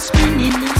spinning.